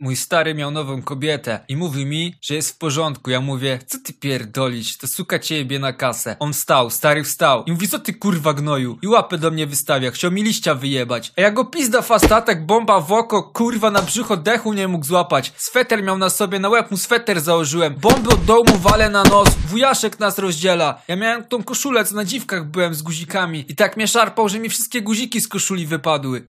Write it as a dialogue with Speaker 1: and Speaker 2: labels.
Speaker 1: Mój stary miał nową kobietę i mówi mi, że jest w porządku. Ja mówię, co ty pierdolić? to suka ciebie na kasę. On wstał, stary wstał i mówi, co ty kurwa gnoju? I łapę do mnie wystawia, chciał mi liścia wyjebać. A ja go pizda fastatek, bomba w oko, kurwa na brzucho dechu nie mógł złapać. Sweter miał na sobie, na łeb mu sweter założyłem. Bomby od domu wale na nos, wujaszek nas rozdziela. Ja miałem tą koszulę, co na dziwkach byłem z guzikami. I tak mnie szarpał, że mi wszystkie guziki z koszuli wypadły.